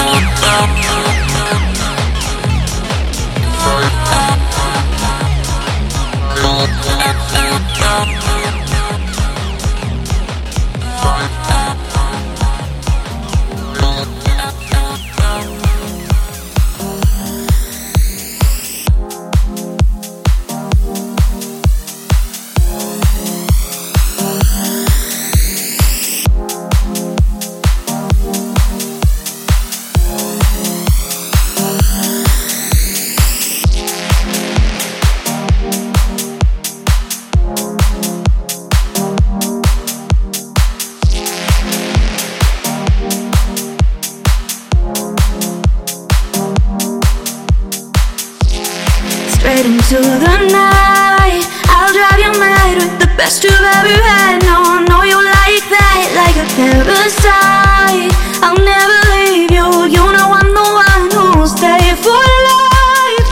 up, up, up. Straight into the night. I'll drive you mad with the best you've ever had. No, I know you like that Like a parasite. I'll never leave you. You know I'm the one who'll stay for life.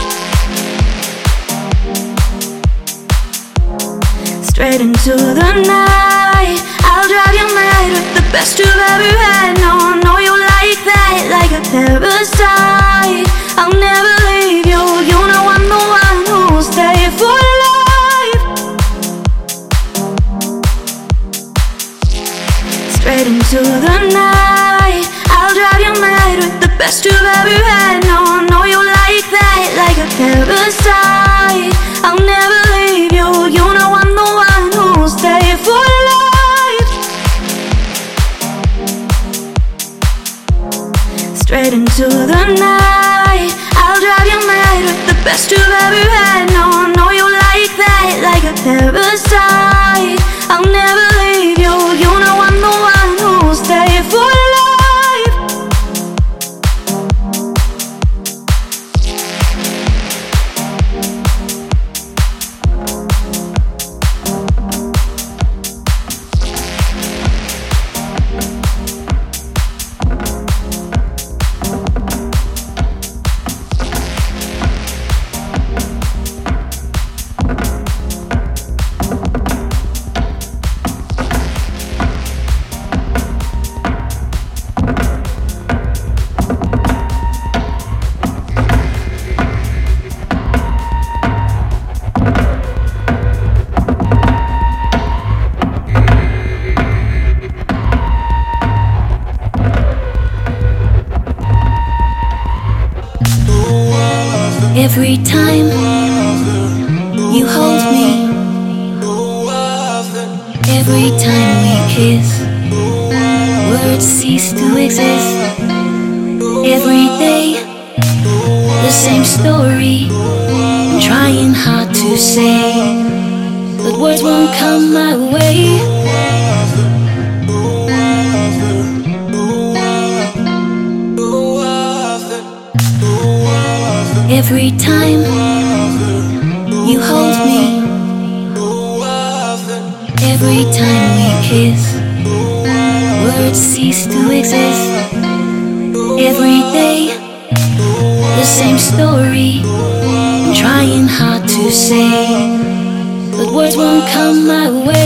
Straight into the night. I'll drive you mad with the best you've ever had. No, I know you like that Like a parasite. Best you've ever had. No, I know you like that, like I've never. every time you hold me. Every time we kiss, words cease to exist. Every day, the same story. I'm trying hard to say, but words won't come my way. every time you hold me. Every time we kiss, words cease to exist. Every day, the same story. Trying hard to say, but words won't come my way.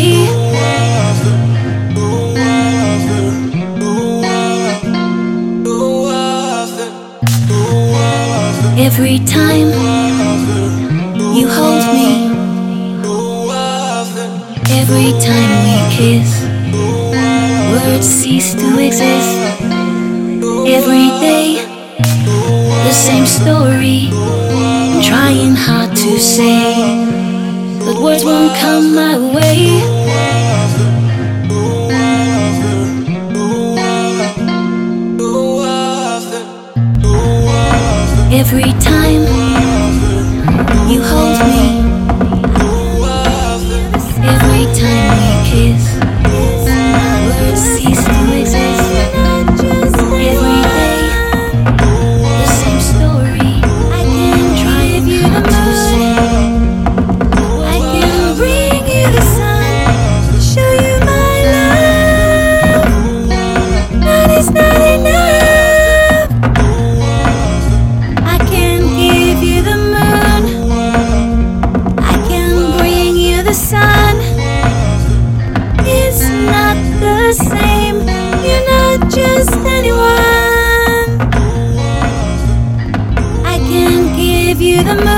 we kiss, words cease to exist. Every day, the same story. I'm trying hard to say, but words won't come my way. the moon.